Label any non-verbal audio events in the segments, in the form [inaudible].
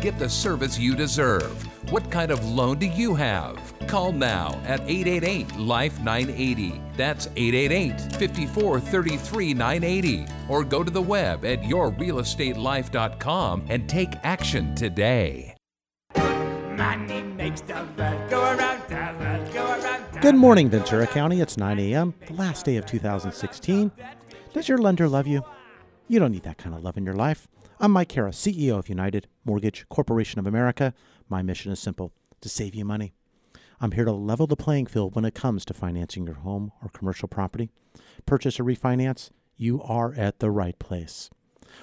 get the service you deserve. What kind of loan do you have? Call now at 888 Life 980. That's 888 54 33 980. Or go to the web at yourrealestatelife.com and take action today. Money makes the world go around, the world go around. Good morning, Ventura County. It's 9 a.m., the last day of 2016. Does your lender love you? You don't need that kind of love in your life. I'm Mike Harris, CEO of United Mortgage Corporation of America. My mission is simple to save you money. I'm here to level the playing field when it comes to financing your home or commercial property. Purchase or refinance, you are at the right place.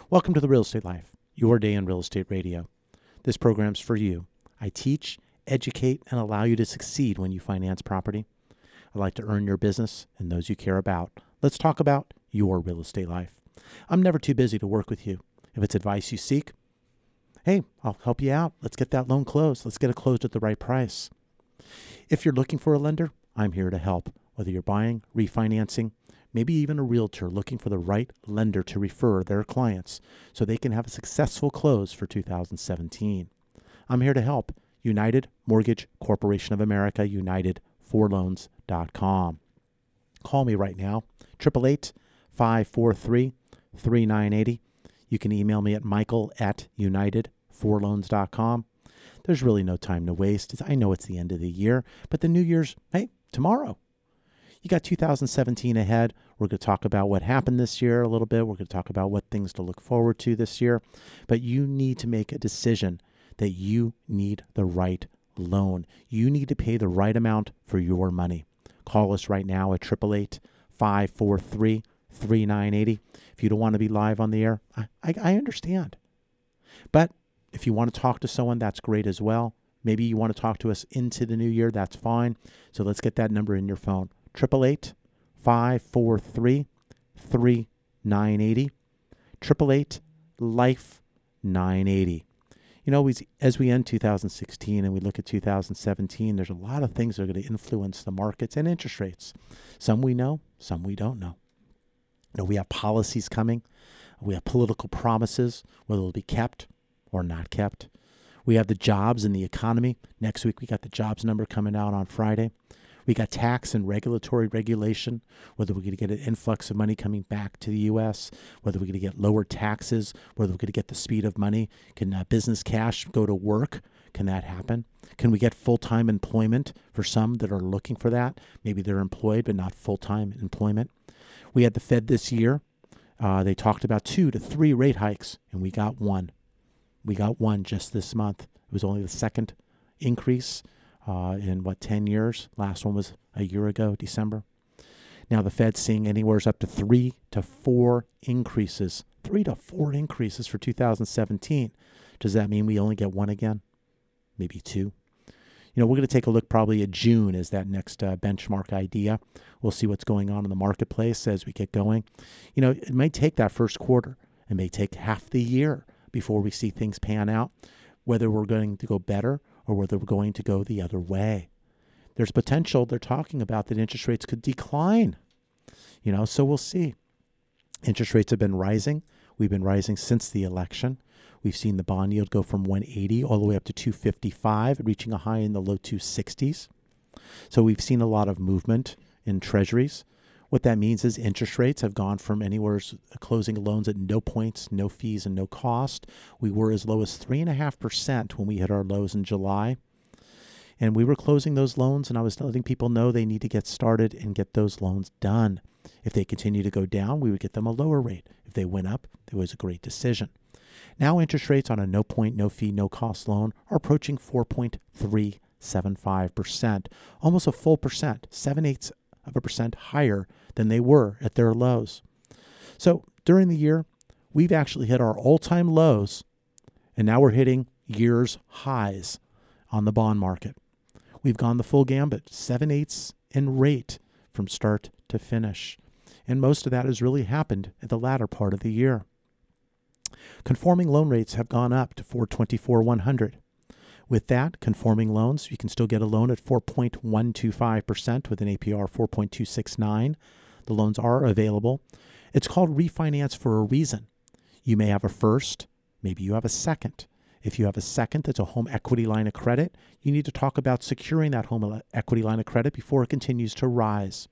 Welcome to the Real Estate Life, your day in real estate radio. This program's for you. I teach, educate, and allow you to succeed when you finance property. I like to earn your business and those you care about. Let's talk about your real estate life. I'm never too busy to work with you. If it's advice you seek, hey, I'll help you out. Let's get that loan closed. Let's get it closed at the right price. If you're looking for a lender, I'm here to help. Whether you're buying, refinancing, maybe even a realtor looking for the right lender to refer their clients so they can have a successful close for 2017. I'm here to help. United Mortgage Corporation of America, United4Loans.com. Call me right now, 888 543 3980. You can email me at michael at United4Loans.com. There's really no time to waste. I know it's the end of the year, but the New Year's, hey, tomorrow. You got 2017 ahead. We're going to talk about what happened this year a little bit. We're going to talk about what things to look forward to this year. But you need to make a decision that you need the right loan. You need to pay the right amount for your money. Call us right now at 888 543 3980. If you don't want to be live on the air, I, I, I understand. But if you want to talk to someone, that's great as well. Maybe you want to talk to us into the new year, that's fine. So let's get that number in your phone 888 543 3980. 888 Life 980. You know, we, as we end 2016 and we look at 2017, there's a lot of things that are going to influence the markets and interest rates. Some we know, some we don't know. You know, we have policies coming. We have political promises, whether they'll be kept or not kept. We have the jobs and the economy. Next week, we got the jobs number coming out on Friday. We got tax and regulatory regulation, whether we're going to get an influx of money coming back to the U.S., whether we're going to get lower taxes, whether we're going to get the speed of money. Can uh, business cash go to work? Can that happen? Can we get full time employment for some that are looking for that? Maybe they're employed, but not full time employment. We had the Fed this year. Uh, they talked about two to three rate hikes, and we got one. We got one just this month. It was only the second increase uh, in what 10 years. Last one was a year ago, December. Now the Fed's seeing anywhere up to three to four increases, three to four increases for 2017. Does that mean we only get one again? Maybe two. You know, we're going to take a look probably at June as that next uh, benchmark idea. We'll see what's going on in the marketplace as we get going. You know, it may take that first quarter. It may take half the year before we see things pan out, whether we're going to go better or whether we're going to go the other way. There's potential they're talking about that interest rates could decline. You know, so we'll see. Interest rates have been rising. We've been rising since the election. We've seen the bond yield go from 180 all the way up to 255, reaching a high in the low 260s. So we've seen a lot of movement in treasuries. What that means is interest rates have gone from anywhere closing loans at no points, no fees, and no cost. We were as low as 3.5% when we hit our lows in July. And we were closing those loans, and I was letting people know they need to get started and get those loans done. If they continue to go down, we would get them a lower rate. If they went up, it was a great decision. Now, interest rates on a no point, no fee, no cost loan are approaching 4.375%, almost a full percent, 7 eighths of a percent higher than they were at their lows. So during the year, we've actually hit our all time lows, and now we're hitting years' highs on the bond market. We've gone the full gambit, 7 eighths in rate from start to finish. And most of that has really happened at the latter part of the year. Conforming loan rates have gone up to 424 100. With that, conforming loans, you can still get a loan at 4.125% with an APR 4.269. The loans are available. It's called refinance for a reason. You may have a first, maybe you have a second. If you have a second that's a home equity line of credit, you need to talk about securing that home equity line of credit before it continues to rise.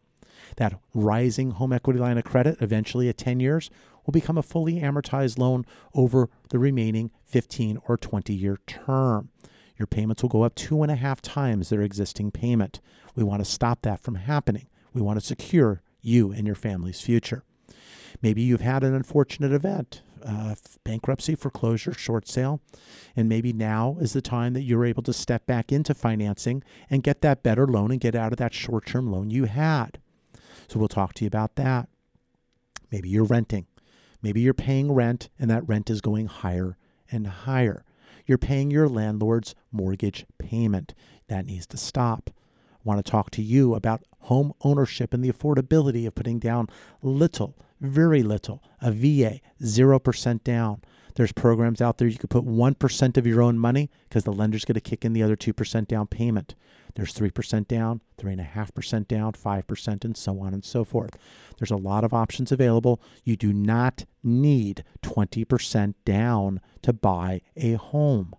That rising home equity line of credit, eventually at 10 years, will become a fully amortized loan over the remaining 15 or 20 year term. Your payments will go up two and a half times their existing payment. We want to stop that from happening. We want to secure you and your family's future. Maybe you've had an unfortunate event, uh, bankruptcy, foreclosure, short sale, and maybe now is the time that you're able to step back into financing and get that better loan and get out of that short term loan you had. So we'll talk to you about that. Maybe you're renting. Maybe you're paying rent and that rent is going higher and higher. You're paying your landlord's mortgage payment. That needs to stop. I want to talk to you about home ownership and the affordability of putting down little, very little, a VA, 0% down. There's programs out there you could put 1% of your own money because the lender's going to kick in the other 2% down payment. There's 3% down, 3.5% down, 5%, and so on and so forth. There's a lot of options available. You do not need 20% down to buy a home.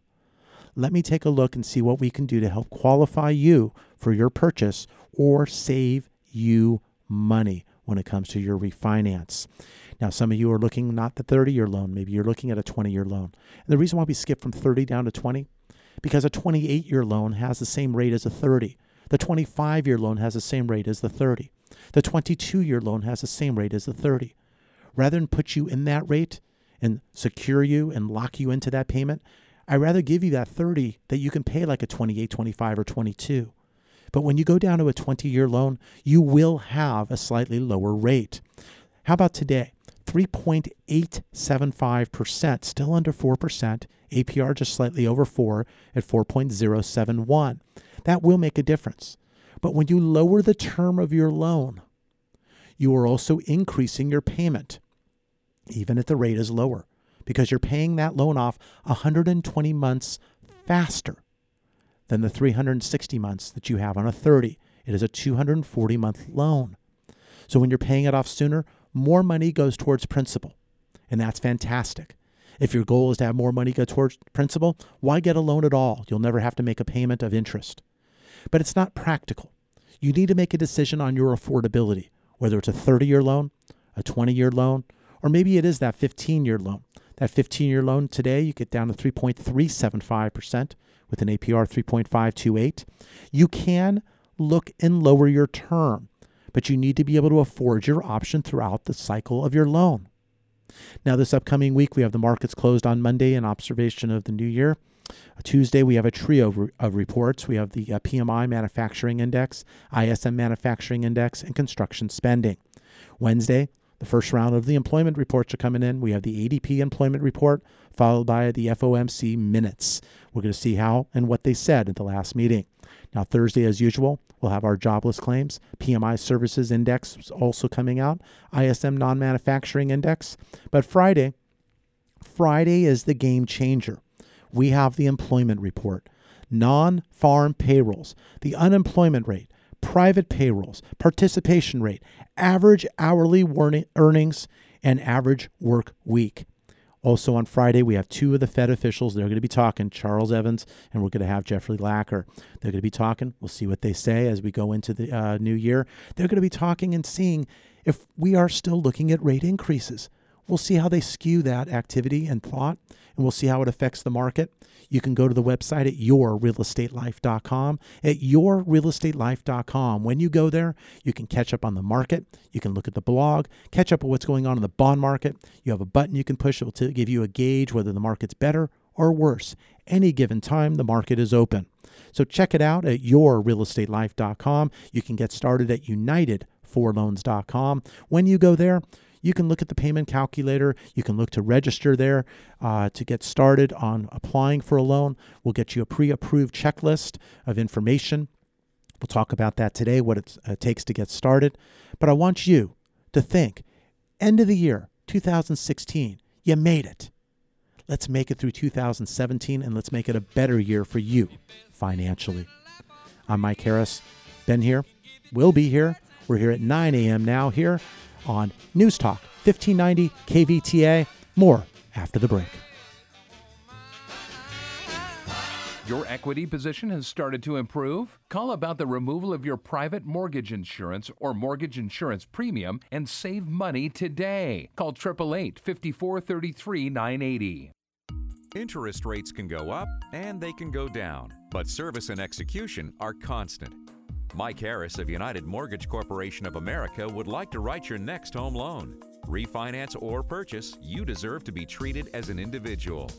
Let me take a look and see what we can do to help qualify you for your purchase or save you money when it comes to your refinance. Now, some of you are looking not the 30 year loan, maybe you're looking at a 20 year loan. And the reason why we skip from 30 down to 20 because a 28 year loan has the same rate as a 30. The 25 year loan has the same rate as the 30. The 22 year loan has the same rate as the 30. Rather than put you in that rate and secure you and lock you into that payment, I'd rather give you that 30 that you can pay like a 28, 25, or 22. But when you go down to a 20 year loan, you will have a slightly lower rate. How about today? 3.875%, still under 4%, APR just slightly over 4 at 4.071. That will make a difference. But when you lower the term of your loan, you are also increasing your payment, even if the rate is lower, because you're paying that loan off 120 months faster than the 360 months that you have on a 30. It is a 240 month loan. So when you're paying it off sooner, more money goes towards principal. And that's fantastic. If your goal is to have more money go towards principal, why get a loan at all? You'll never have to make a payment of interest. But it's not practical. You need to make a decision on your affordability, whether it's a 30 year loan, a 20 year loan, or maybe it is that 15 year loan. That 15 year loan today, you get down to 3.375% with an APR 3.528. You can look and lower your term, but you need to be able to afford your option throughout the cycle of your loan. Now, this upcoming week, we have the markets closed on Monday in observation of the new year. Tuesday, we have a trio of reports. We have the uh, PMI Manufacturing Index, ISM Manufacturing Index, and Construction Spending. Wednesday, the first round of the employment reports are coming in. We have the ADP employment report, followed by the FOMC minutes. We're going to see how and what they said at the last meeting. Now, Thursday, as usual, we'll have our jobless claims. PMI services index also coming out, ISM non manufacturing index. But Friday, Friday is the game changer. We have the employment report, non farm payrolls, the unemployment rate, private payrolls, participation rate, average hourly earnings, and average work week. Also on Friday, we have two of the Fed officials. They're going to be talking, Charles Evans, and we're going to have Jeffrey Lacker. They're going to be talking. We'll see what they say as we go into the uh, new year. They're going to be talking and seeing if we are still looking at rate increases. We'll see how they skew that activity and thought, and we'll see how it affects the market. You can go to the website at yourrealestatelife.com. At yourrealestatelife.com. When you go there, you can catch up on the market. You can look at the blog, catch up on what's going on in the bond market. You have a button you can push that will give you a gauge whether the market's better or worse. Any given time, the market is open. So check it out at yourrealestatelife.com. You can get started at united4loans.com. When you go there, you can look at the payment calculator. You can look to register there uh, to get started on applying for a loan. We'll get you a pre approved checklist of information. We'll talk about that today, what it uh, takes to get started. But I want you to think end of the year, 2016, you made it. Let's make it through 2017 and let's make it a better year for you financially. I'm Mike Harris. Been here, will be here. We're here at 9 a.m. now here on News Talk 1590 KVTA. More after the break. Your equity position has started to improve? Call about the removal of your private mortgage insurance or mortgage insurance premium and save money today. Call 888 5433 980. Interest rates can go up and they can go down, but service and execution are constant. Mike Harris of United Mortgage Corporation of America would like to write your next home loan. Refinance or purchase, you deserve to be treated as an individual.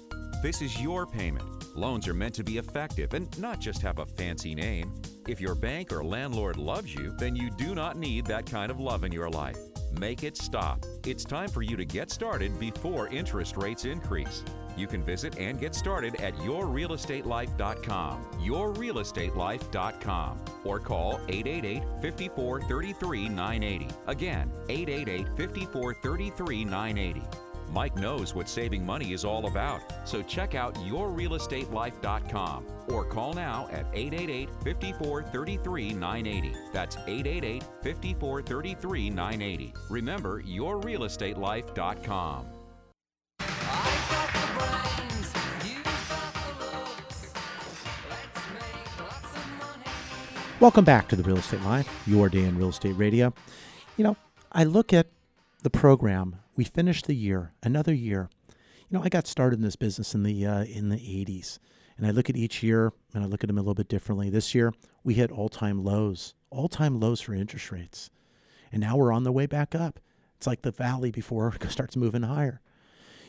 This is your payment. Loans are meant to be effective and not just have a fancy name. If your bank or landlord loves you, then you do not need that kind of love in your life. Make it stop. It's time for you to get started before interest rates increase. You can visit and get started at yourrealestatelife.com, yourrealestatelife.com, or call 888 54 33 980. Again, 888 54 33 980. Mike knows what saving money is all about, so check out yourrealestatelife.com or call now at 888 54 33 980. That's 888 54 33 980. Remember, yourrealestatelife.com. Welcome back to the Real Estate Life, your day in real estate radio. You know, I look at the program. We finished the year, another year. You know, I got started in this business in the uh, in the 80s, and I look at each year and I look at them a little bit differently. This year, we hit all-time lows, all-time lows for interest rates, and now we're on the way back up. It's like the valley before it [laughs] starts moving higher.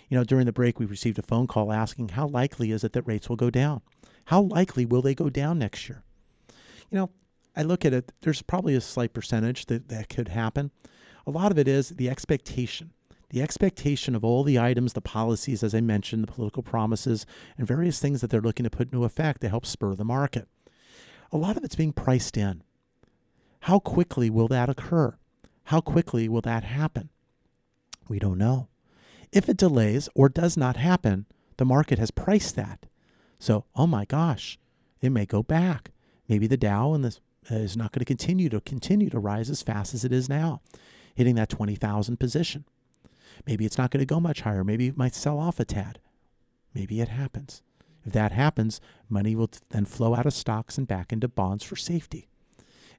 You know, during the break, we received a phone call asking how likely is it that rates will go down? How likely will they go down next year? You know, I look at it, there's probably a slight percentage that that could happen. A lot of it is the expectation. The expectation of all the items, the policies, as I mentioned, the political promises, and various things that they're looking to put into effect to help spur the market. A lot of it's being priced in. How quickly will that occur? How quickly will that happen? We don't know. If it delays or does not happen, the market has priced that. So, oh my gosh, it may go back. Maybe the Dow and the uh, is not going to continue to continue to rise as fast as it is now, hitting that 20,000 position. Maybe it's not going to go much higher. Maybe it might sell off a tad. Maybe it happens. If that happens, money will then flow out of stocks and back into bonds for safety.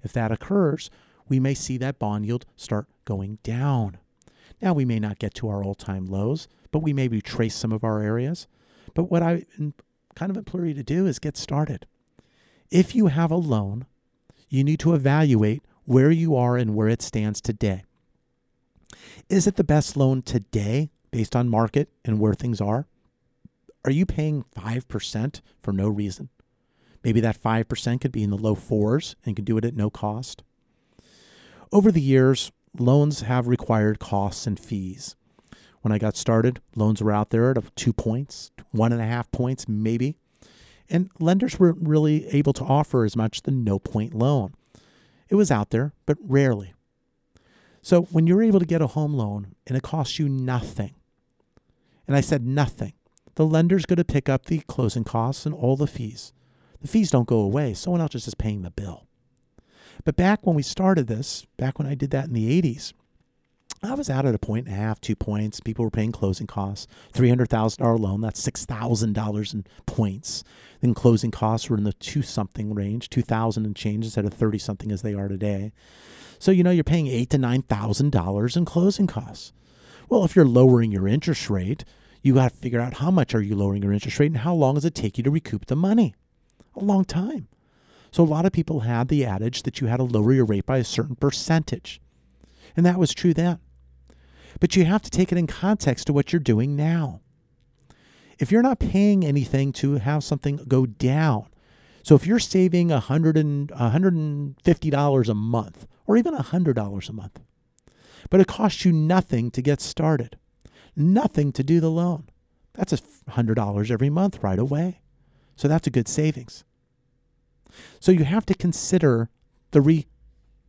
If that occurs, we may see that bond yield start going down. Now, we may not get to our all time lows, but we may retrace some of our areas. But what I kind of implore you to do is get started. If you have a loan, you need to evaluate where you are and where it stands today. Is it the best loan today based on market and where things are? Are you paying 5% for no reason? Maybe that 5% could be in the low fours and can do it at no cost. Over the years, loans have required costs and fees. When I got started, loans were out there at two points, one and a half points, maybe. And lenders weren't really able to offer as much the no point loan. It was out there, but rarely. So when you're able to get a home loan and it costs you nothing, and I said nothing, the lender's going to pick up the closing costs and all the fees. The fees don't go away, someone else is just paying the bill. But back when we started this, back when I did that in the 80s, I was out at a point and a half, two points. People were paying closing costs. $300,000 loan, that's $6,000 in points. Then closing costs were in the two something range, 2000 and change instead of 30 something as they are today. So, you know, you're paying eight to $9,000 in closing costs. Well, if you're lowering your interest rate, you got to figure out how much are you lowering your interest rate and how long does it take you to recoup the money? A long time. So a lot of people had the adage that you had to lower your rate by a certain percentage. And that was true then. But you have to take it in context to what you're doing now. If you're not paying anything to have something go down, so if you're saving 100 and, $150 a month or even $100 a month, but it costs you nothing to get started, nothing to do the loan, that's $100 every month right away. So that's a good savings. So you have to consider the re,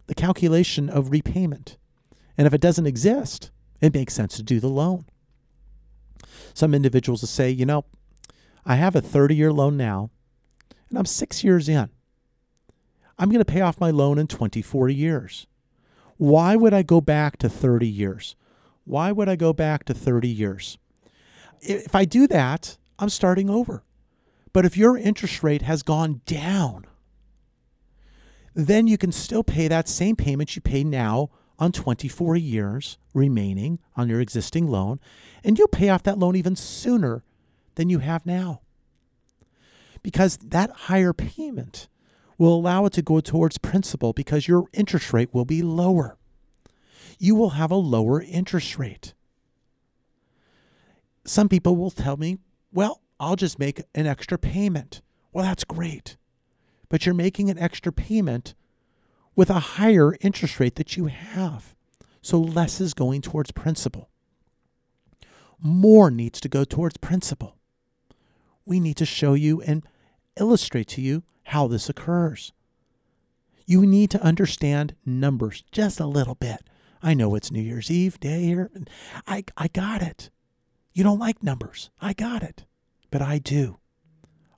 the calculation of repayment. And if it doesn't exist, it makes sense to do the loan. Some individuals will say, you know, I have a 30 year loan now, and I'm six years in. I'm going to pay off my loan in 24 years. Why would I go back to 30 years? Why would I go back to 30 years? If I do that, I'm starting over. But if your interest rate has gone down, then you can still pay that same payment you pay now on 24 years remaining on your existing loan, and you'll pay off that loan even sooner than you have now. Because that higher payment will allow it to go towards principal because your interest rate will be lower. You will have a lower interest rate. Some people will tell me, well, I'll just make an extra payment. Well, that's great but you're making an extra payment with a higher interest rate that you have. So less is going towards principal. More needs to go towards principal. We need to show you and illustrate to you how this occurs. You need to understand numbers just a little bit. I know it's New Year's Eve day here. I, I got it. You don't like numbers. I got it. But I do.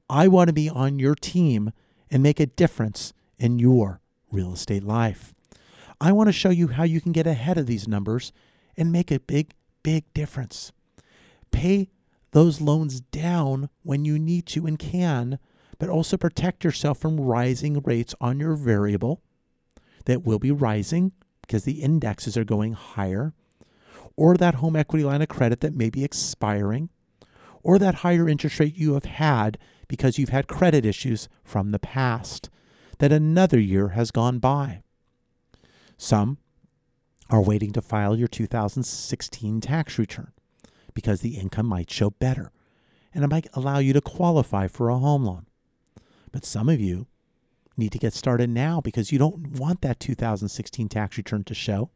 I want to be on your team and make a difference in your real estate life. I want to show you how you can get ahead of these numbers and make a big, big difference. Pay those loans down when you need to and can, but also protect yourself from rising rates on your variable that will be rising because the indexes are going higher, or that home equity line of credit that may be expiring, or that higher interest rate you have had because you've had credit issues from the past, that another year has gone by. Some are waiting to file your 2016 tax return because the income might show better and it might allow you to qualify for a home loan. But some of you need to get started now because you don't want that 2016 tax return to show,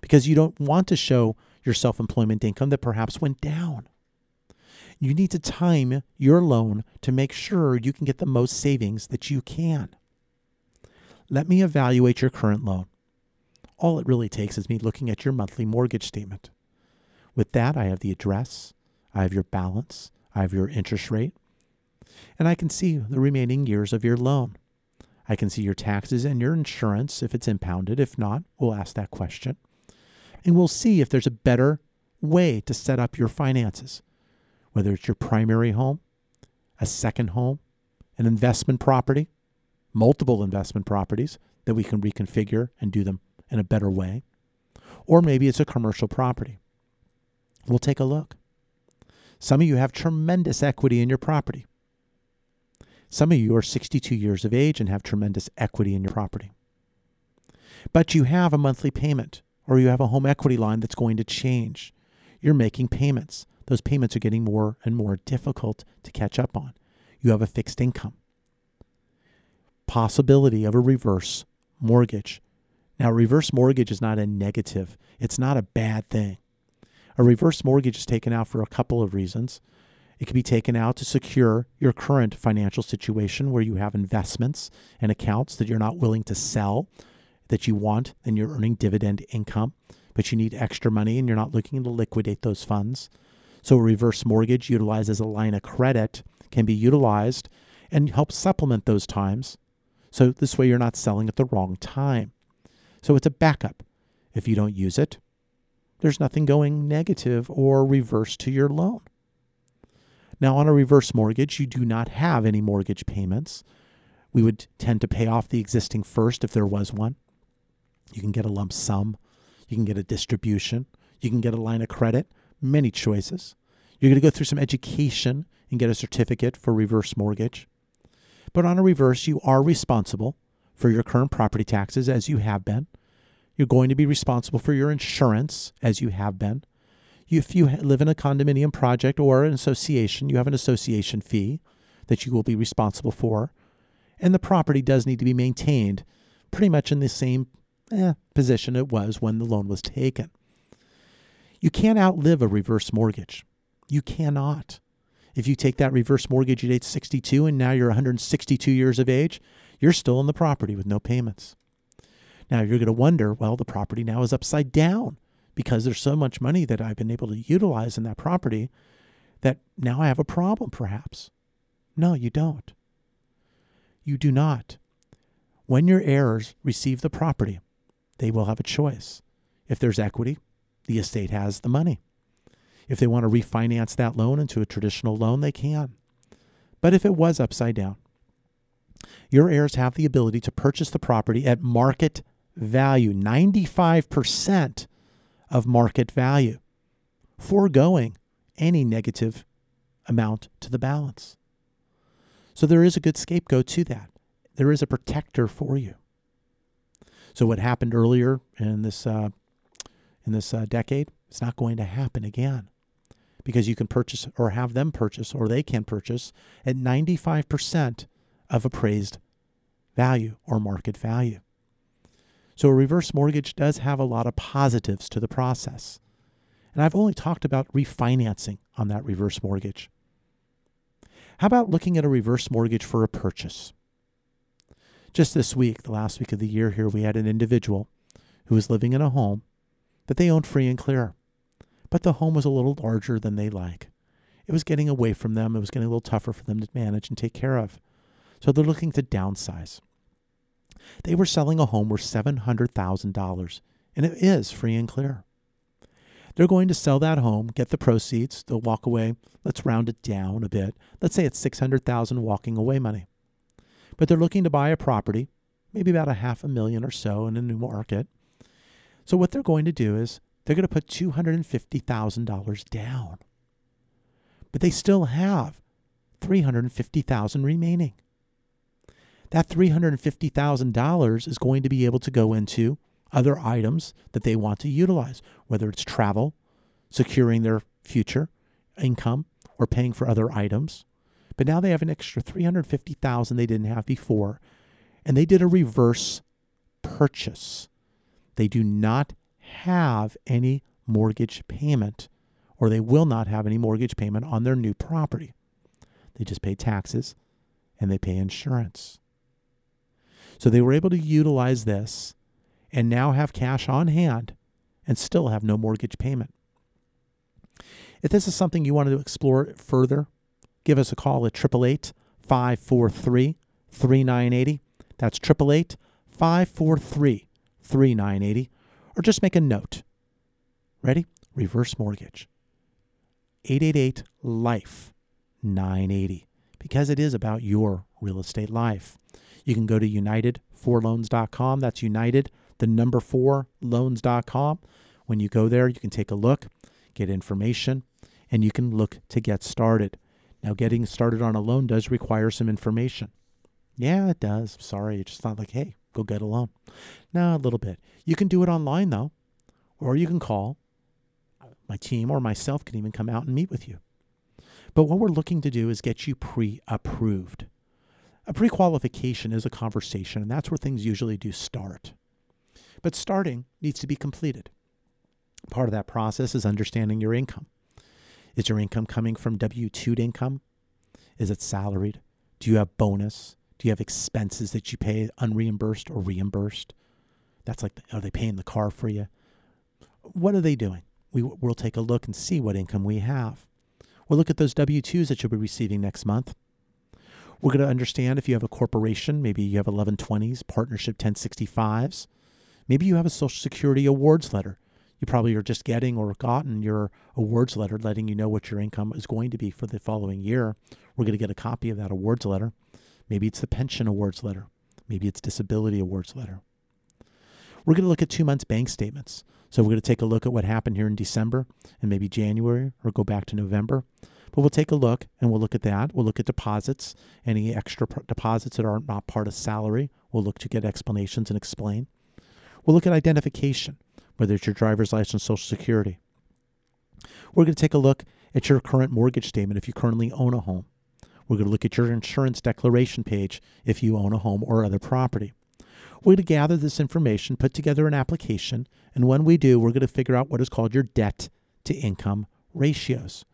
because you don't want to show your self employment income that perhaps went down. You need to time your loan to make sure you can get the most savings that you can. Let me evaluate your current loan. All it really takes is me looking at your monthly mortgage statement. With that, I have the address, I have your balance, I have your interest rate, and I can see the remaining years of your loan. I can see your taxes and your insurance if it's impounded. If not, we'll ask that question. And we'll see if there's a better way to set up your finances whether it's your primary home, a second home, an investment property, multiple investment properties that we can reconfigure and do them in a better way, or maybe it's a commercial property. We'll take a look. Some of you have tremendous equity in your property. Some of you are 62 years of age and have tremendous equity in your property. But you have a monthly payment or you have a home equity line that's going to change. You're making payments those payments are getting more and more difficult to catch up on. You have a fixed income. Possibility of a reverse mortgage. Now, reverse mortgage is not a negative, it's not a bad thing. A reverse mortgage is taken out for a couple of reasons. It can be taken out to secure your current financial situation where you have investments and accounts that you're not willing to sell, that you want, and you're earning dividend income, but you need extra money and you're not looking to liquidate those funds. So, a reverse mortgage utilized as a line of credit can be utilized and help supplement those times. So, this way you're not selling at the wrong time. So, it's a backup. If you don't use it, there's nothing going negative or reverse to your loan. Now, on a reverse mortgage, you do not have any mortgage payments. We would tend to pay off the existing first if there was one. You can get a lump sum, you can get a distribution, You can get a line of credit, many choices. You're going to go through some education and get a certificate for reverse mortgage. But on a reverse, you are responsible for your current property taxes as you have been. You're going to be responsible for your insurance as you have been. If you live in a condominium project or an association, you have an association fee that you will be responsible for. And the property does need to be maintained pretty much in the same eh, position it was when the loan was taken. You can't outlive a reverse mortgage. You cannot. If you take that reverse mortgage at age 62 and now you're 162 years of age, you're still in the property with no payments. Now you're going to wonder, well, the property now is upside down because there's so much money that I've been able to utilize in that property that now I have a problem, perhaps. No, you don't. You do not. When your heirs receive the property, they will have a choice. If there's equity, the estate has the money. If they want to refinance that loan into a traditional loan, they can. But if it was upside down, your heirs have the ability to purchase the property at market value, 95% of market value, foregoing any negative amount to the balance. So there is a good scapegoat to that. There is a protector for you. So what happened earlier in this uh, in this uh, decade, it's not going to happen again, because you can purchase or have them purchase or they can purchase at 95% of appraised value or market value. So a reverse mortgage does have a lot of positives to the process. And I've only talked about refinancing on that reverse mortgage. How about looking at a reverse mortgage for a purchase? Just this week, the last week of the year here, we had an individual who was living in a home that they owned free and clear. But the home was a little larger than they like. It was getting away from them. It was getting a little tougher for them to manage and take care of. So they're looking to downsize. They were selling a home worth $700,000, and it is free and clear. They're going to sell that home, get the proceeds, they'll walk away. Let's round it down a bit. Let's say it's 600,000 walking away money. But they're looking to buy a property, maybe about a half a million or so in a new market. So what they're going to do is they're going to put $250,000 down. But they still have 350,000 remaining. That $350,000 is going to be able to go into other items that they want to utilize, whether it's travel, securing their future income, or paying for other items. But now they have an extra 350,000 they didn't have before, and they did a reverse purchase. They do not have any mortgage payment or they will not have any mortgage payment on their new property. They just pay taxes and they pay insurance. So they were able to utilize this and now have cash on hand and still have no mortgage payment. If this is something you want to explore further, give us a call at 888 543 3980. That's 888 543 3980. Or just make a note. Ready? Reverse mortgage. 888 Life 980 because it is about your real estate life. You can go to united4loans.com. That's united, the number four loans.com. When you go there, you can take a look, get information, and you can look to get started. Now, getting started on a loan does require some information. Yeah, it does. Sorry, it's just not like, hey, go get a loan. No, a little bit. You can do it online, though, or you can call. My team or myself can even come out and meet with you. But what we're looking to do is get you pre approved. A pre qualification is a conversation, and that's where things usually do start. But starting needs to be completed. Part of that process is understanding your income. Is your income coming from W 2 income? Is it salaried? Do you have bonus? Do you have expenses that you pay unreimbursed or reimbursed? That's like, are they paying the car for you? What are they doing? We, we'll take a look and see what income we have. We'll look at those W 2s that you'll be receiving next month. We're going to understand if you have a corporation, maybe you have 1120s, partnership 1065s. Maybe you have a Social Security awards letter. You probably are just getting or gotten your awards letter letting you know what your income is going to be for the following year. We're going to get a copy of that awards letter. Maybe it's the pension awards letter. Maybe it's disability awards letter. We're going to look at two months bank statements. So we're going to take a look at what happened here in December and maybe January or go back to November. But we'll take a look and we'll look at that. We'll look at deposits, any extra deposits that are not part of salary. We'll look to get explanations and explain. We'll look at identification, whether it's your driver's license, social security. We're going to take a look at your current mortgage statement if you currently own a home. We're going to look at your insurance declaration page if you own a home or other property. We're going to gather this information, put together an application, and when we do, we're going to figure out what is called your debt to income ratios.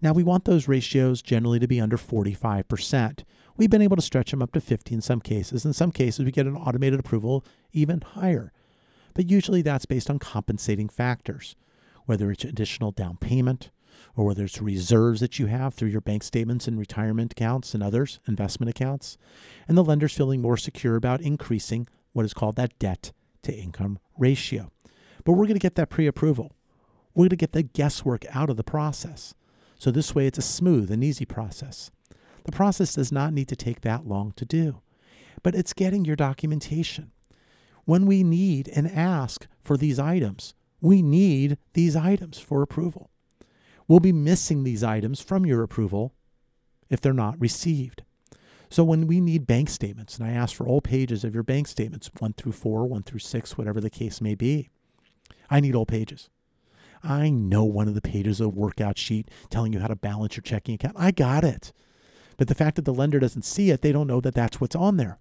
Now, we want those ratios generally to be under 45%. We've been able to stretch them up to 50 in some cases. In some cases, we get an automated approval even higher. But usually that's based on compensating factors, whether it's additional down payment or whether it's reserves that you have through your bank statements and retirement accounts and others, investment accounts, and the lender's feeling more secure about increasing what is called that debt to income ratio. But we're going to get that pre approval. We're going to get the guesswork out of the process. So this way it's a smooth and easy process. The process does not need to take that long to do, but it's getting your documentation. When we need and ask for these items, we need these items for approval. We'll be missing these items from your approval if they're not received. So when we need bank statements, and I ask for all pages of your bank statements, one through four, one through six, whatever the case may be, I need all pages. I know one of the pages of a workout sheet telling you how to balance your checking account. I got it. But the fact that the lender doesn't see it, they don't know that that's what's on there.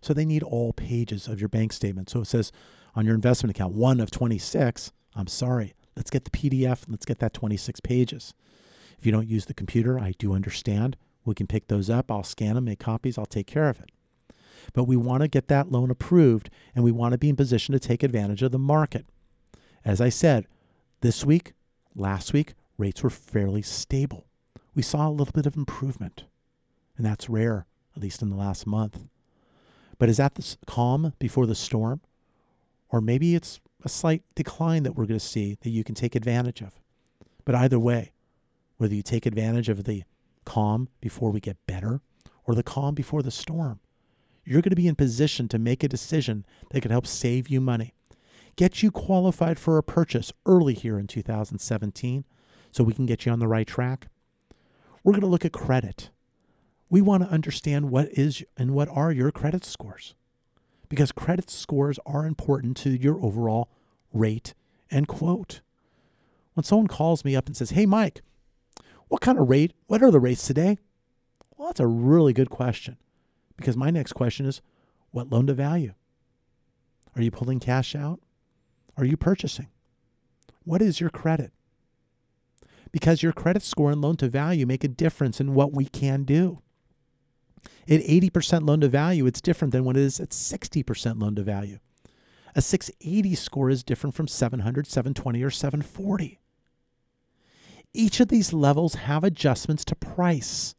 So they need all pages of your bank statement. So it says on your investment account, one of 26. I'm sorry. Let's get the PDF and let's get that 26 pages. If you don't use the computer, I do understand. We can pick those up. I'll scan them, make copies. I'll take care of it. But we want to get that loan approved and we want to be in position to take advantage of the market. As I said, this week, last week, rates were fairly stable. We saw a little bit of improvement, and that's rare, at least in the last month. But is that the calm before the storm? Or maybe it's a slight decline that we're going to see that you can take advantage of. But either way, whether you take advantage of the calm before we get better or the calm before the storm, you're going to be in position to make a decision that could help save you money get you qualified for a purchase early here in 2017 so we can get you on the right track. We're going to look at credit. We want to understand what is and what are your credit scores because credit scores are important to your overall rate and quote. When someone calls me up and says, Hey, Mike, what kind of rate? What are the rates today? Well, that's a really good question because my next question is, What loan to value? Are you pulling cash out? are you purchasing? What is your credit? Because your credit score and loan to value make a difference in what we can do. At 80% loan to value, it's different than when it is at 60% loan to value. A 680 score is different from 700, 720, or 740. Each of these levels have adjustments to price.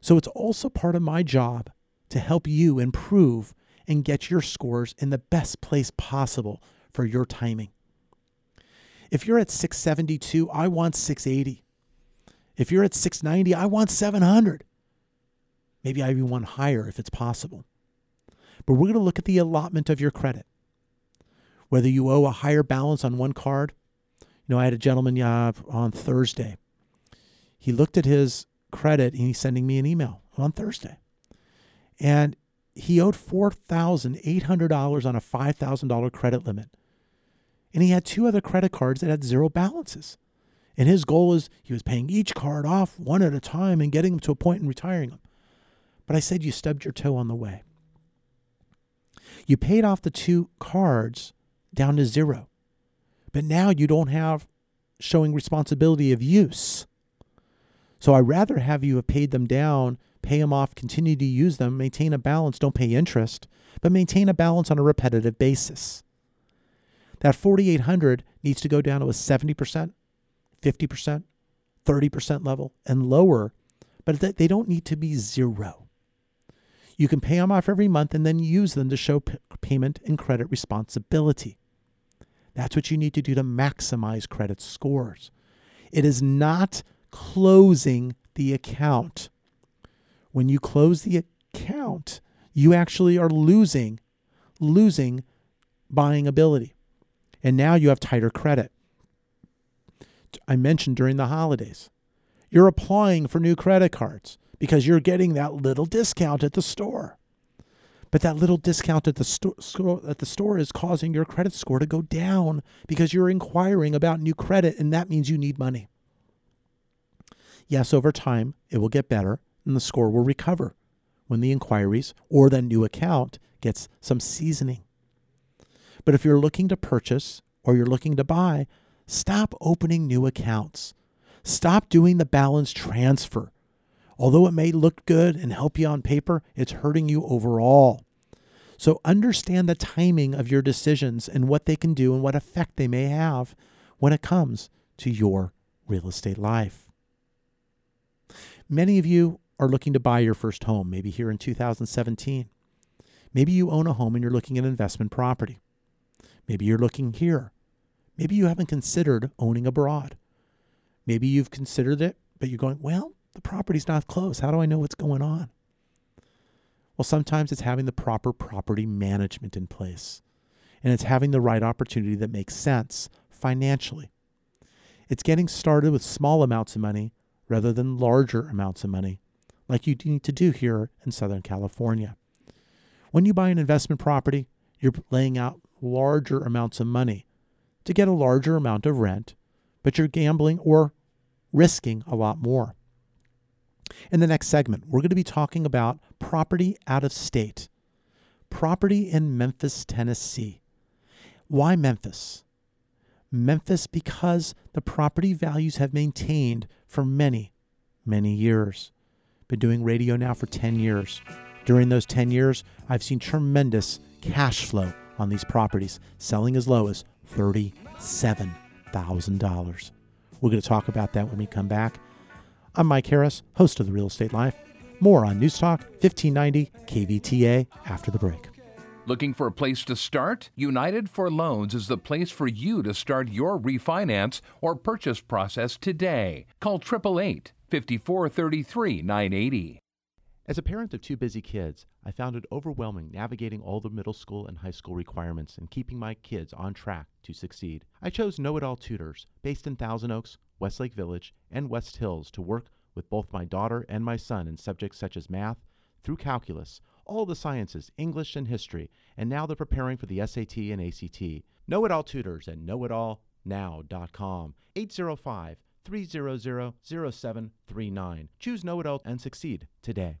So it's also part of my job to help you improve and get your scores in the best place possible for your timing. If you're at 672, I want 680. If you're at 690, I want 700. Maybe I even want higher if it's possible. But we're going to look at the allotment of your credit. Whether you owe a higher balance on one card. You know, I had a gentleman uh, on Thursday. He looked at his credit and he's sending me an email on Thursday. And he owed $4,800 on a $5,000 credit limit and he had two other credit cards that had zero balances. And his goal is he was paying each card off one at a time and getting them to a point and retiring them. But I said you stubbed your toe on the way. You paid off the two cards down to zero. But now you don't have showing responsibility of use. So I'd rather have you have paid them down, pay them off, continue to use them, maintain a balance, don't pay interest, but maintain a balance on a repetitive basis. That 4,800 needs to go down to a 70%, 50%, 30% level and lower, but they don't need to be zero. You can pay them off every month and then use them to show p- payment and credit responsibility. That's what you need to do to maximize credit scores. It is not closing the account. When you close the account, you actually are losing losing buying ability And now you have tighter credit. I mentioned during the holidays. You're applying for new credit cards because you're getting that little discount at the store. But that little discount at the store at the store is causing your credit score to go down because you're inquiring about new credit and that means you need money. Yes, over time it will get better and the score will recover when the inquiries or the new account gets some seasoning. But if you're looking to purchase or you're looking to buy, stop opening new accounts. Stop doing the balance transfer. Although it may look good and help you on paper, it's hurting you overall. So understand the timing of your decisions and what they can do and what effect they may have when it comes to your real estate life. Many of you are looking to buy your first home, maybe here in 2017. Maybe you own a home and you're looking at investment property. Maybe you're looking here. Maybe you haven't considered owning abroad. Maybe you've considered it, but you're going, well, the property's not close. How do I know what's going on? Well, sometimes it's having the proper property management in place, and it's having the right opportunity that makes sense financially. It's getting started with small amounts of money rather than larger amounts of money, like you need to do here in Southern California. When you buy an investment property, you're laying out larger amounts of money to get a larger amount of rent, but you're gambling or risking a lot more. In the next segment, we're going to be talking about property out of state, property in Memphis, Tennessee. Why Memphis? Memphis because the property values have maintained for many, many years. Been doing radio now for 10 years. During those 10 years, I've seen tremendous cash flow on these properties, selling as low as $37,000. We're going to talk about that when we come back. I'm Mike Harris, host of The Real Estate Life. More on News Talk 1590 KVTA after the break. Looking for a place to start? United4Loans is the place for you to start your refinance or purchase process today. Call 888 5433 980. As a parent of two busy kids, I found it overwhelming navigating all the middle school and high school requirements and keeping my kids on track to succeed. I chose Know It All Tutors, based in Thousand Oaks, Westlake Village, and West Hills, to work with both my daughter and my son in subjects such as math, through calculus, all the sciences, English, and history, and now they're preparing for the SAT and ACT. Know It All Tutors at knowitallnow.com. 805 300 0739. Choose Know It All and succeed today.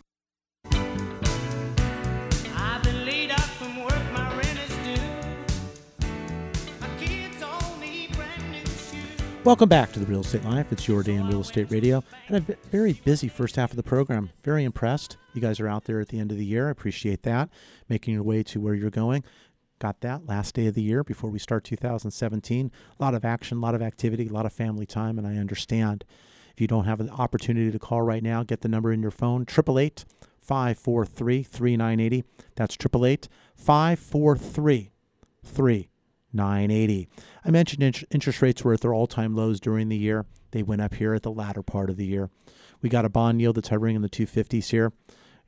Welcome back to the Real Estate Life. It's your day in real estate radio. Had a very busy first half of the program. Very impressed. You guys are out there at the end of the year. I appreciate that. Making your way to where you're going. Got that last day of the year before we start 2017. A lot of action, a lot of activity, a lot of family time, and I understand. If you don't have an opportunity to call right now, get the number in your phone 888 543 3980. That's 888 543 3980. I mentioned int- interest rates were at their all time lows during the year. They went up here at the latter part of the year. We got a bond yield that's hovering in the 250s here,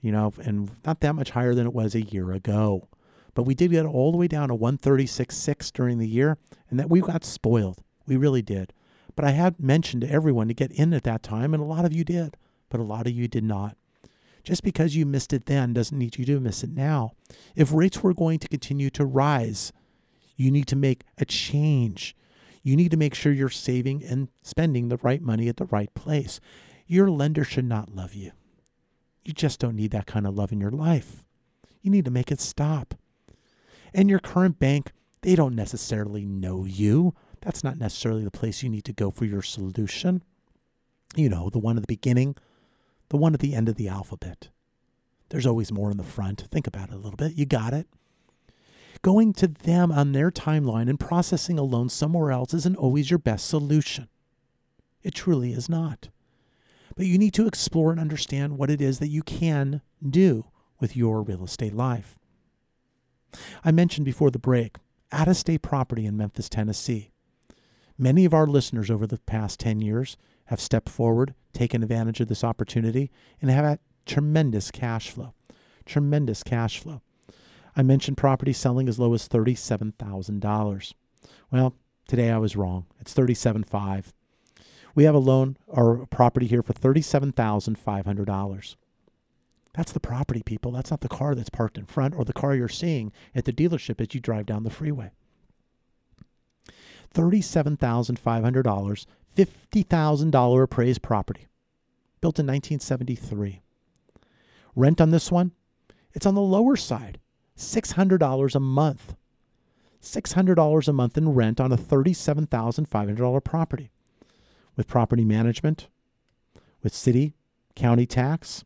you know, and not that much higher than it was a year ago. But we did get all the way down to 136.6 during the year, and that we got spoiled. We really did. But I had mentioned to everyone to get in at that time, and a lot of you did, but a lot of you did not. Just because you missed it then doesn't need you to miss it now. If rates were going to continue to rise, you need to make a change. You need to make sure you're saving and spending the right money at the right place. Your lender should not love you. You just don't need that kind of love in your life. You need to make it stop. And your current bank, they don't necessarily know you. That's not necessarily the place you need to go for your solution. You know, the one at the beginning, the one at the end of the alphabet. There's always more in the front. Think about it a little bit. You got it. Going to them on their timeline and processing a loan somewhere else isn't always your best solution. It truly is not. But you need to explore and understand what it is that you can do with your real estate life. I mentioned before the break out of state property in Memphis, Tennessee. Many of our listeners over the past 10 years have stepped forward, taken advantage of this opportunity, and have had tremendous cash flow. Tremendous cash flow. I mentioned property selling as low as $37,000. Well, today I was wrong. It's $37,500. We have a loan or a property here for $37,500. That's the property, people. That's not the car that's parked in front or the car you're seeing at the dealership as you drive down the freeway. $37,500, $50,000 appraised property, built in 1973. Rent on this one, it's on the lower side, $600 a month. $600 a month in rent on a $37,500 property. With property management, with city, county tax,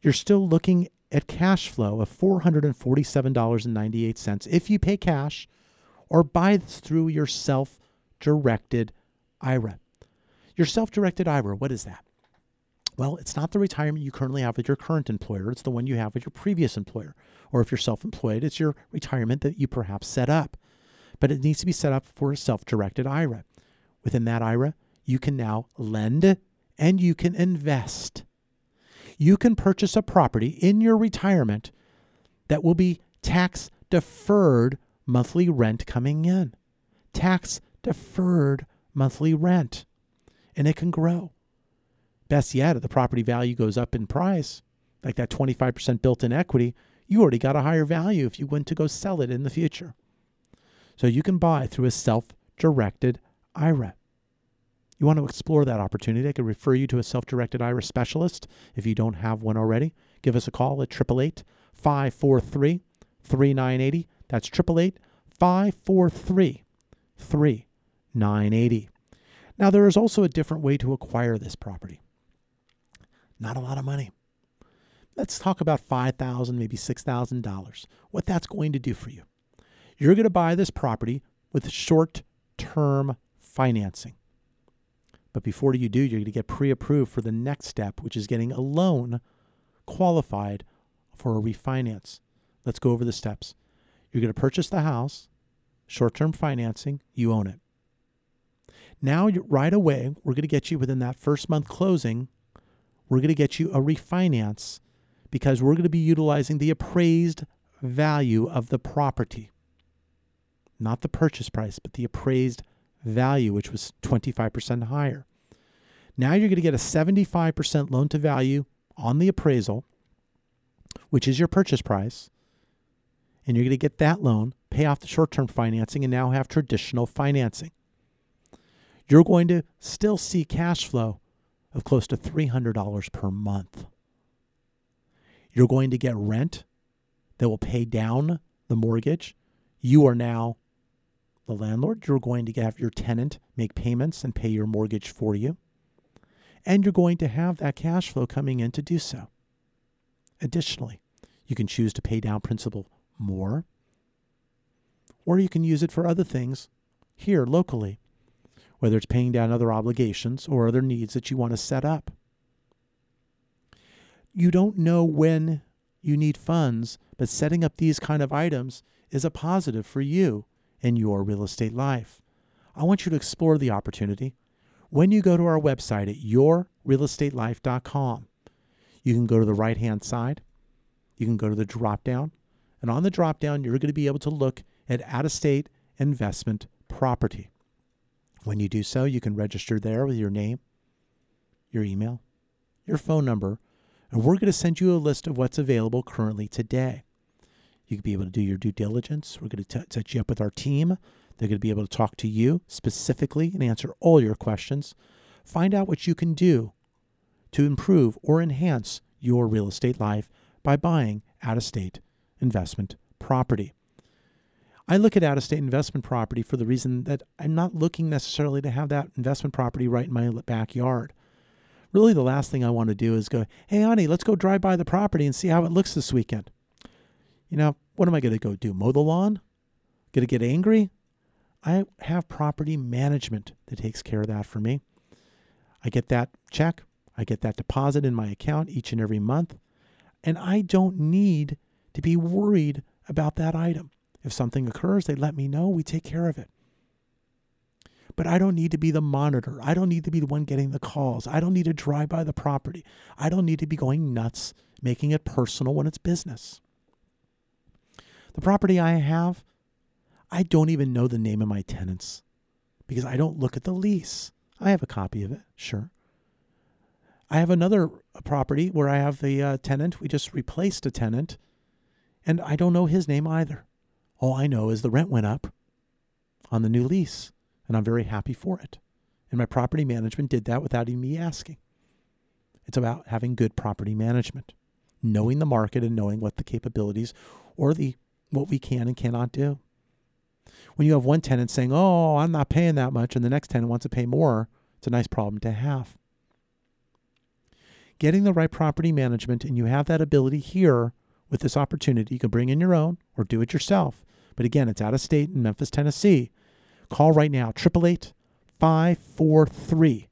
you're still looking at cash flow of $447.98 if you pay cash or buy through your self directed IRA. Your self directed IRA, what is that? Well, it's not the retirement you currently have with your current employer, it's the one you have with your previous employer. Or if you're self employed, it's your retirement that you perhaps set up. But it needs to be set up for a self directed IRA. Within that IRA, you can now lend and you can invest you can purchase a property in your retirement that will be tax deferred monthly rent coming in. Tax deferred monthly rent. And it can grow. Best yet, if the property value goes up in price, like that 25% built in equity, you already got a higher value if you went to go sell it in the future. So you can buy through a self directed IRA. You want to explore that opportunity, I could refer you to a self directed IRA specialist if you don't have one already. Give us a call at 888 543 3980. That's 888 543 3980. Now, there is also a different way to acquire this property. Not a lot of money. Let's talk about 5,000, maybe $6,000. What that's going to do for you. You're going to buy this property with short term financing. But before you do, you're going to get pre approved for the next step, which is getting a loan qualified for a refinance. Let's go over the steps. You're going to purchase the house, short term financing, you own it. Now, right away, we're going to get you within that first month closing, we're going to get you a refinance because we're going to be utilizing the appraised value of the property. Not the purchase price, but the appraised value, which was 25% higher. Now you're going to get a 75% loan to value on the appraisal, which is your purchase price. And you're going to get that loan, pay off the short term financing, and now have traditional financing. You're going to still see cash flow of close to $300 per month. You're going to get rent that will pay down the mortgage. You are now the landlord. You're going to have your tenant make payments and pay your mortgage for you. And you're going to have that cash flow coming in to do so. Additionally, you can choose to pay down principal more, or you can use it for other things here locally, whether it's paying down other obligations or other needs that you want to set up. You don't know when you need funds, but setting up these kind of items is a positive for you in your real estate life. I want you to explore the opportunity. When you go to our website at yourrealestatelife.com, you can go to the right hand side, you can go to the drop down, and on the drop down, you're going to be able to look at out of state investment property. When you do so, you can register there with your name, your email, your phone number, and we're going to send you a list of what's available currently today. You can be able to do your due diligence. We're going to set you up with our team. They're going to be able to talk to you specifically and answer all your questions. Find out what you can do to improve or enhance your real estate life by buying out of state investment property. I look at out of state investment property for the reason that I'm not looking necessarily to have that investment property right in my backyard. Really, the last thing I want to do is go, hey, honey, let's go drive by the property and see how it looks this weekend. You know, what am I going to go do? Mow the lawn? Gonna get angry? I have property management that takes care of that for me. I get that check, I get that deposit in my account each and every month, and I don't need to be worried about that item. If something occurs, they let me know, we take care of it. But I don't need to be the monitor. I don't need to be the one getting the calls. I don't need to drive by the property. I don't need to be going nuts, making it personal when it's business. The property I have, I don't even know the name of my tenants because I don't look at the lease. I have a copy of it, sure. I have another property where I have the uh, tenant. We just replaced a tenant, and I don't know his name either. All I know is the rent went up on the new lease, and I'm very happy for it. And my property management did that without even me asking. It's about having good property management, knowing the market and knowing what the capabilities or the what we can and cannot do. When you have one tenant saying, "Oh, I'm not paying that much," and the next tenant wants to pay more, it's a nice problem to have. Getting the right property management, and you have that ability here with this opportunity. You can bring in your own or do it yourself. But again, it's out of state in Memphis, Tennessee. Call right now, 888 543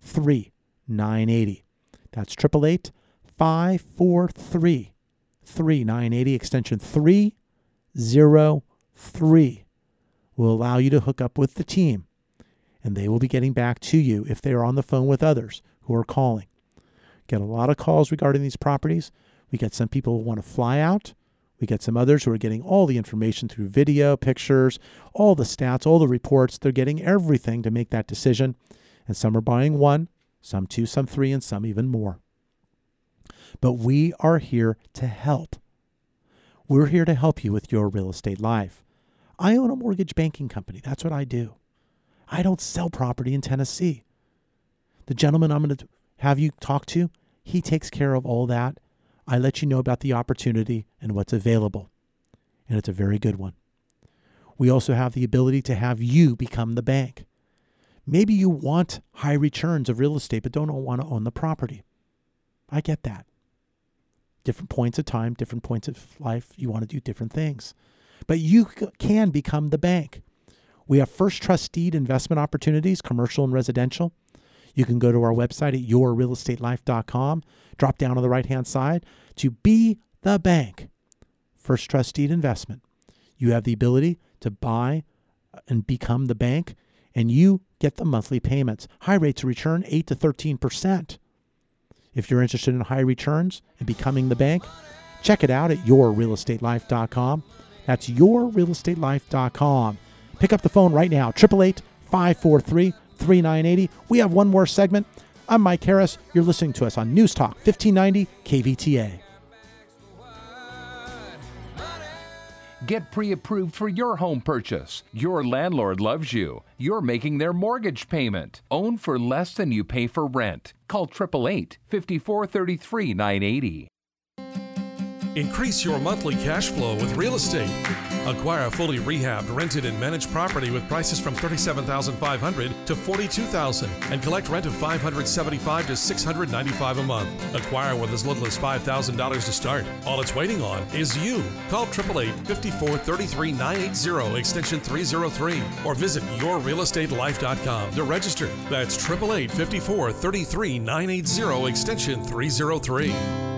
3980. That's 888 543 3980, extension 303 will allow you to hook up with the team, and they will be getting back to you if they are on the phone with others who are calling. Get a lot of calls regarding these properties. We get some people who want to fly out. We got some others who are getting all the information through video, pictures, all the stats, all the reports. They're getting everything to make that decision. And some are buying one, some two, some three, and some even more. But we are here to help. We're here to help you with your real estate life. I own a mortgage banking company. That's what I do. I don't sell property in Tennessee. The gentleman I'm going to have you talk to, he takes care of all that. I let you know about the opportunity and what's available. And it's a very good one. We also have the ability to have you become the bank. Maybe you want high returns of real estate, but don't want to own the property. I get that. Different points of time, different points of life, you want to do different things. But you can become the bank. We have first trust deed investment opportunities, commercial and residential. You can go to our website at yourrealestatelife.com, drop down on the right hand side to be the bank. First trust deed investment. You have the ability to buy uh, and become the bank, and you get the monthly payments. High rates of return, 8 to 13%. If you're interested in high returns and becoming the bank, check it out at yourrealestatelife.com. That's yourrealestatelife.com. Pick up the phone right now, 888 543 3980. We have one more segment. I'm Mike Harris. You're listening to us on News Talk 1590 KVTA. Get pre approved for your home purchase. Your landlord loves you. You're making their mortgage payment. Own for less than you pay for rent. Call 888 5433 980. Increase your monthly cash flow with real estate. Acquire a fully rehabbed, rented, and managed property with prices from 37,500 to 42,000 and collect rent of 575 to 695 a month. Acquire with as little as $5,000 to start. All it's waiting on is you. Call 888 5433 980 extension 303 or visit yourrealestatelife.com to register. That's 888 5433 980 extension 303.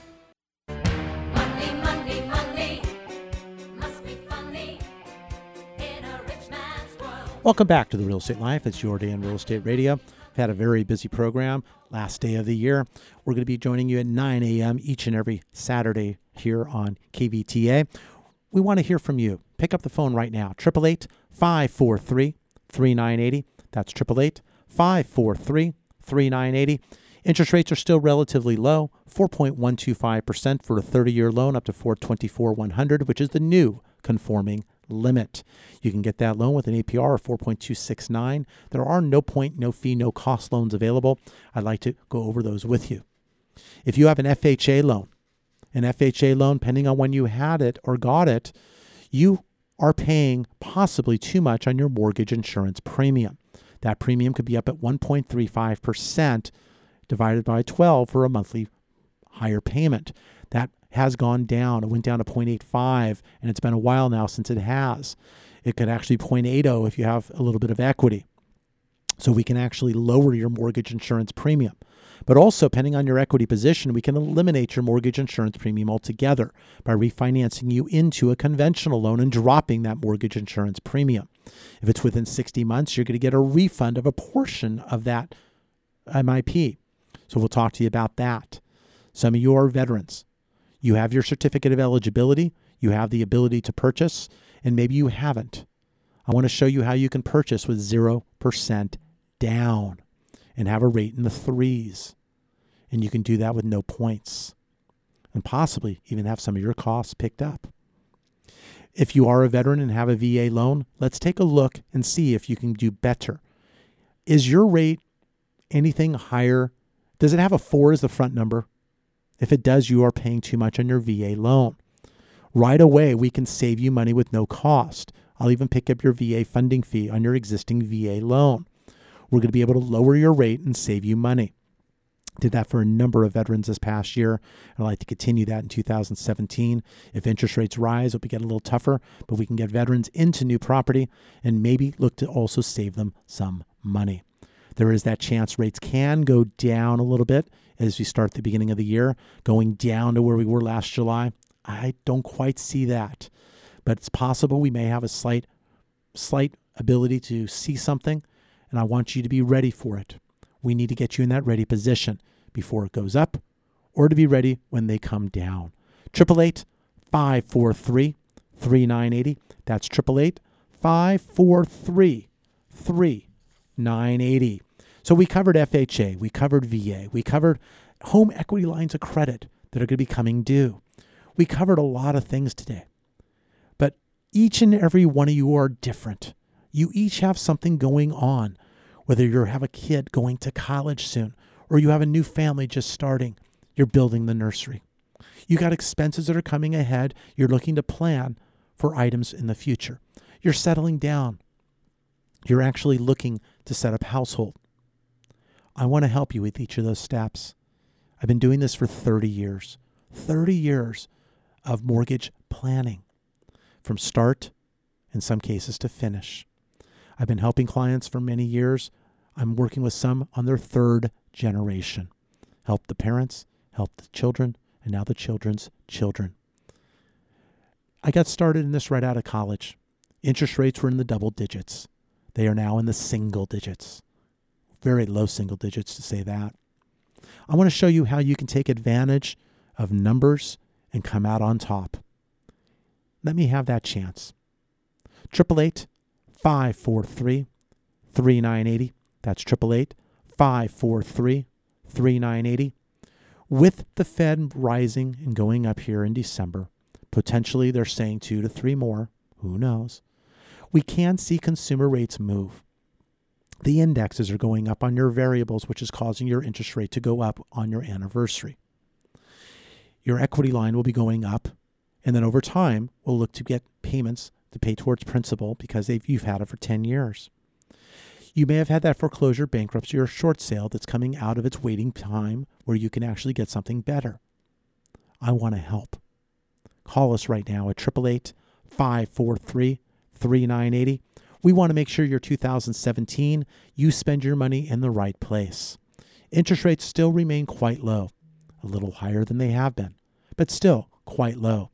Welcome back to the Real Estate Life. It's your day in real estate radio. We've had a very busy program last day of the year. We're going to be joining you at 9 a.m. each and every Saturday here on KVTA. We want to hear from you. Pick up the phone right now 888 543 3980. That's 888 543 3980. Interest rates are still relatively low 4.125% for a 30 year loan up to 424 100, which is the new conforming limit. You can get that loan with an APR of 4.269. There are no point, no fee, no cost loans available. I'd like to go over those with you. If you have an FHA loan, an FHA loan, depending on when you had it or got it, you are paying possibly too much on your mortgage insurance premium. That premium could be up at 1.35% divided by 12 for a monthly higher payment. That has gone down. It went down to 0.85, and it's been a while now since it has. It could actually be 0.80 if you have a little bit of equity. So we can actually lower your mortgage insurance premium. But also, depending on your equity position, we can eliminate your mortgage insurance premium altogether by refinancing you into a conventional loan and dropping that mortgage insurance premium. If it's within 60 months, you're going to get a refund of a portion of that MIP. So we'll talk to you about that. Some of you are veterans. You have your certificate of eligibility, you have the ability to purchase, and maybe you haven't. I want to show you how you can purchase with 0% down and have a rate in the threes. And you can do that with no points and possibly even have some of your costs picked up. If you are a veteran and have a VA loan, let's take a look and see if you can do better. Is your rate anything higher? Does it have a four as the front number? If it does, you are paying too much on your VA loan. Right away, we can save you money with no cost. I'll even pick up your VA funding fee on your existing VA loan. We're going to be able to lower your rate and save you money. Did that for a number of veterans this past year. and I'd like to continue that in 2017. If interest rates rise, it'll be get a little tougher, but we can get veterans into new property and maybe look to also save them some money. There is that chance rates can go down a little bit as we start the beginning of the year, going down to where we were last July. I don't quite see that, but it's possible we may have a slight, slight ability to see something, and I want you to be ready for it. We need to get you in that ready position before it goes up or to be ready when they come down. 888 543 3980. That's 888 543 3980. So we covered FHA, we covered VA, we covered home equity lines of credit that are going to be coming due. We covered a lot of things today. But each and every one of you are different. You each have something going on, whether you have a kid going to college soon or you have a new family just starting, you're building the nursery. You got expenses that are coming ahead, you're looking to plan for items in the future. You're settling down. You're actually looking to set up household. I want to help you with each of those steps. I've been doing this for 30 years. 30 years of mortgage planning from start, in some cases, to finish. I've been helping clients for many years. I'm working with some on their third generation. Help the parents, help the children, and now the children's children. I got started in this right out of college. Interest rates were in the double digits. They are now in the single digits. Very low single digits to say that. I want to show you how you can take advantage of numbers and come out on top. Let me have that chance. 888 543 3980. That's 888 543 3980. With the Fed rising and going up here in December, potentially they're saying two to three more, who knows? We can see consumer rates move. The indexes are going up on your variables, which is causing your interest rate to go up on your anniversary. Your equity line will be going up, and then over time, we'll look to get payments to pay towards principal because you've had it for 10 years. You may have had that foreclosure, bankruptcy, or short sale that's coming out of its waiting time where you can actually get something better. I want to help. Call us right now at 888 543 3980. We want to make sure your 2017 you spend your money in the right place. Interest rates still remain quite low, a little higher than they have been, but still quite low.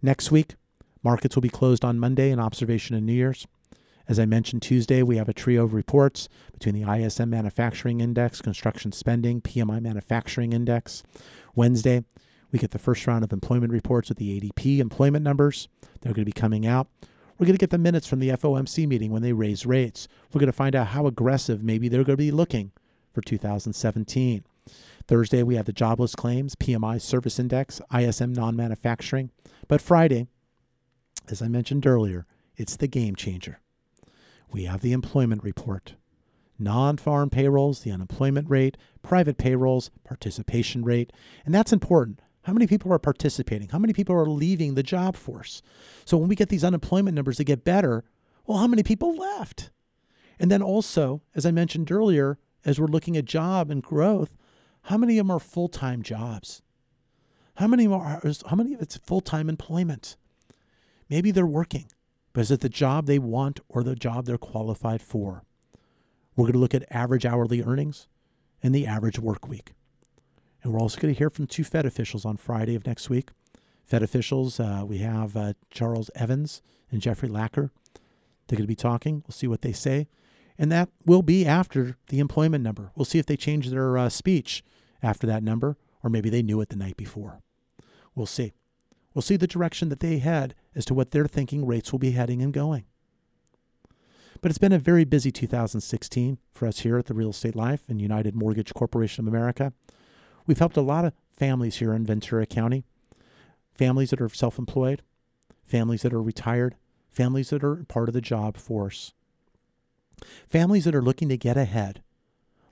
Next week, markets will be closed on Monday in observation of New Year's. As I mentioned Tuesday, we have a trio of reports between the ISM Manufacturing Index, Construction Spending, PMI Manufacturing Index. Wednesday, we get the first round of employment reports with the ADP employment numbers. They're going to be coming out. We're going to get the minutes from the FOMC meeting when they raise rates. We're going to find out how aggressive maybe they're going to be looking for 2017. Thursday, we have the jobless claims, PMI service index, ISM non manufacturing. But Friday, As I mentioned earlier, it's the game changer. We have the employment report, non farm payrolls, the unemployment rate, private payrolls, participation rate, and that's important. How many people are participating? How many people are leaving the job force? So when we get these unemployment numbers that get better, well, how many people left? And then also, as I mentioned earlier, as we're looking at job and growth, how many of them are full time jobs? How many are how many of it's full time employment? Maybe they're working, but is it the job they want or the job they're qualified for? We're going to look at average hourly earnings and the average work week. And we're also going to hear from two Fed officials on Friday of next week. Fed officials, uh, we have uh, Charles Evans and Jeffrey Lacker. They're going to be talking. We'll see what they say. And that will be after the employment number. We'll see if they change their uh, speech after that number, or maybe they knew it the night before. We'll see. We'll see the direction that they head as to what they're thinking rates will be heading and going. But it's been a very busy 2016 for us here at the Real Estate Life and United Mortgage Corporation of America. We've helped a lot of families here in Ventura County families that are self employed, families that are retired, families that are part of the job force, families that are looking to get ahead,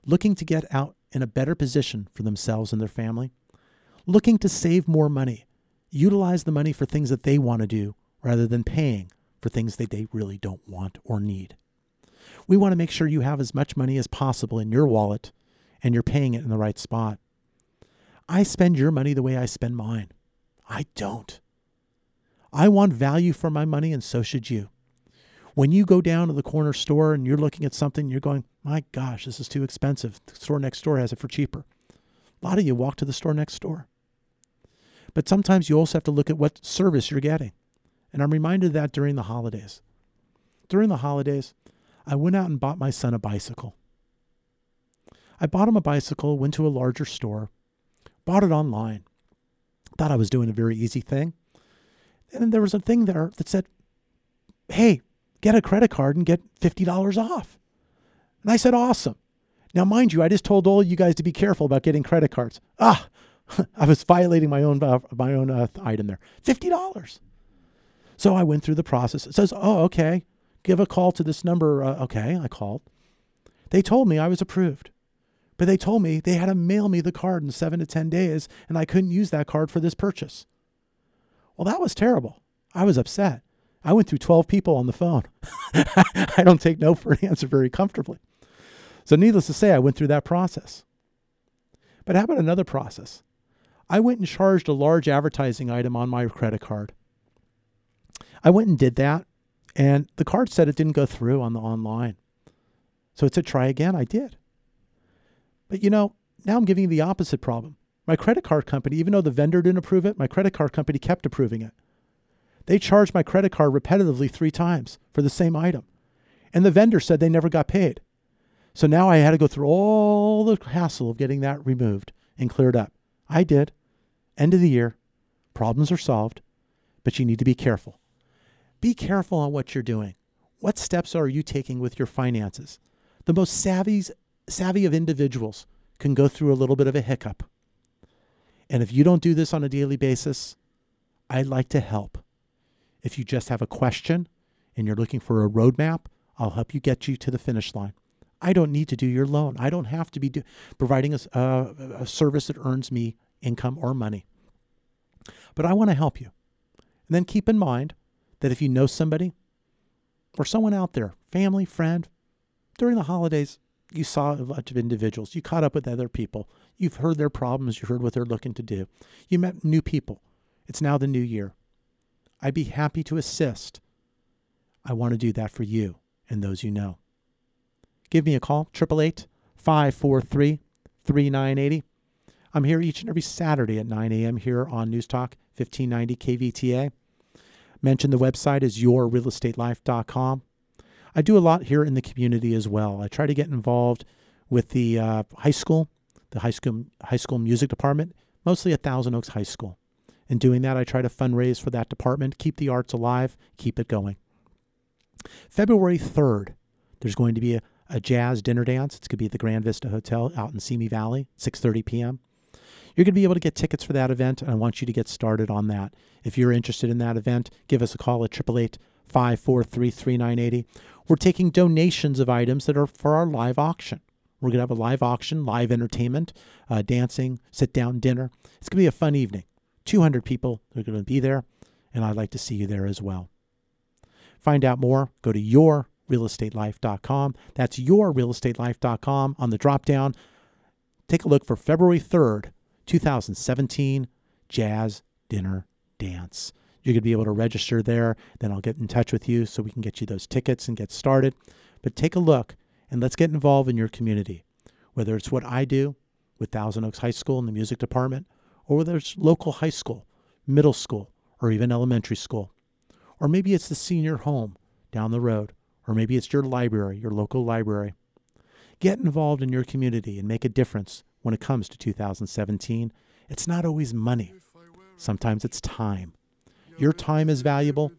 looking to get out in a better position for themselves and their family, looking to save more money, utilize the money for things that they want to do rather than paying for things that they really don't want or need. We want to make sure you have as much money as possible in your wallet and you're paying it in the right spot. I spend your money the way I spend mine. I don't. I want value for my money, and so should you. When you go down to the corner store and you're looking at something, you're going, my gosh, this is too expensive. The store next door has it for cheaper. A lot of you walk to the store next door. But sometimes you also have to look at what service you're getting. And I'm reminded of that during the holidays. During the holidays, I went out and bought my son a bicycle. I bought him a bicycle, went to a larger store, bought it online. Thought I was doing a very easy thing. And then there was a thing there that said, hey, get a credit card and get $50 off. And I said, awesome. Now, mind you, I just told all you guys to be careful about getting credit cards. Ah, [laughs] I was violating my own uh, my own uh, item there. Fifty dollars. So I went through the process. It says, "Oh, okay. Give a call to this number." Uh, okay, I called. They told me I was approved, but they told me they had to mail me the card in seven to ten days, and I couldn't use that card for this purchase. Well, that was terrible. I was upset. I went through 12 people on the phone. [laughs] I don't take no for an answer very comfortably. So, needless to say, I went through that process. But how about another process? I went and charged a large advertising item on my credit card. I went and did that, and the card said it didn't go through on the online. So it said try again. I did. But you know, now I'm giving you the opposite problem. My credit card company, even though the vendor didn't approve it, my credit card company kept approving it. They charged my credit card repetitively three times for the same item. And the vendor said they never got paid. So now I had to go through all the hassle of getting that removed and cleared up. I did. End of the year. Problems are solved, but you need to be careful. Be careful on what you're doing. What steps are you taking with your finances? The most savvy, savvy of individuals can go through a little bit of a hiccup. And if you don't do this on a daily basis, I'd like to help. If you just have a question and you're looking for a roadmap, I'll help you get you to the finish line. I don't need to do your loan. I don't have to be do, providing a, uh, a service that earns me income or money. But I want to help you. And then keep in mind that if you know somebody or someone out there, family, friend, during the holidays, you saw a bunch of individuals. You caught up with other people. You've heard their problems. You heard what they're looking to do. You met new people. It's now the new year. I'd be happy to assist. I want to do that for you and those you know. Give me a call, 888 543 3980. I'm here each and every Saturday at 9 a.m. here on News Talk 1590 KVTA. Mention the website is yourrealestatelife.com. I do a lot here in the community as well. I try to get involved with the uh, high school, the high school high school music department, mostly at Thousand Oaks High School. In doing that, I try to fundraise for that department, keep the arts alive, keep it going. February 3rd, there's going to be a, a jazz dinner dance. It's going to be at the Grand Vista Hotel out in Simi Valley, 6:30 p.m. You're going to be able to get tickets for that event, and I want you to get started on that. If you're interested in that event, give us a call at 888 543 3980. We're taking donations of items that are for our live auction. We're going to have a live auction, live entertainment, uh, dancing, sit down dinner. It's going to be a fun evening. 200 people are going to be there, and I'd like to see you there as well. Find out more, go to yourrealestatelife.com. That's yourrealestatelife.com. On the drop down, take a look for February 3rd, 2017 Jazz Dinner Dance. You're going to be able to register there. Then I'll get in touch with you so we can get you those tickets and get started. But take a look and let's get involved in your community, whether it's what I do with Thousand Oaks High School in the music department, or whether it's local high school, middle school, or even elementary school. Or maybe it's the senior home down the road, or maybe it's your library, your local library. Get involved in your community and make a difference when it comes to 2017. It's not always money, sometimes it's time. Your time is valuable,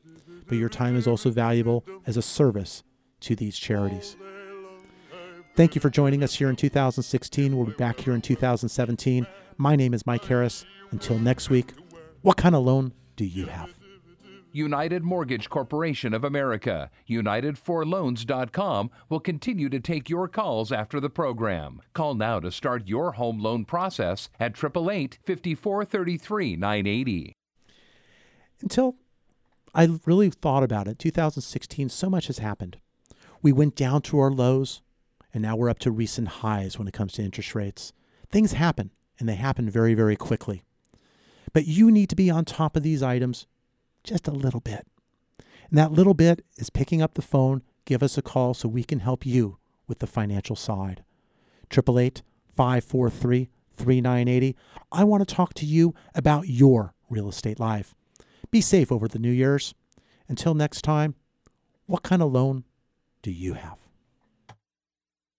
but your time is also valuable as a service to these charities. Thank you for joining us here in 2016. We'll be back here in 2017. My name is Mike Harris. Until next week, what kind of loan do you have? United Mortgage Corporation of America, United4Loans.com will continue to take your calls after the program. Call now to start your home loan process at 888 5433 980. Until I really thought about it, 2016, so much has happened. We went down to our lows, and now we're up to recent highs when it comes to interest rates. Things happen, and they happen very, very quickly. But you need to be on top of these items just a little bit. And that little bit is picking up the phone, give us a call so we can help you with the financial side. 888 543 3980. I want to talk to you about your real estate life. Be safe over the New Year's. Until next time, what kind of loan do you have?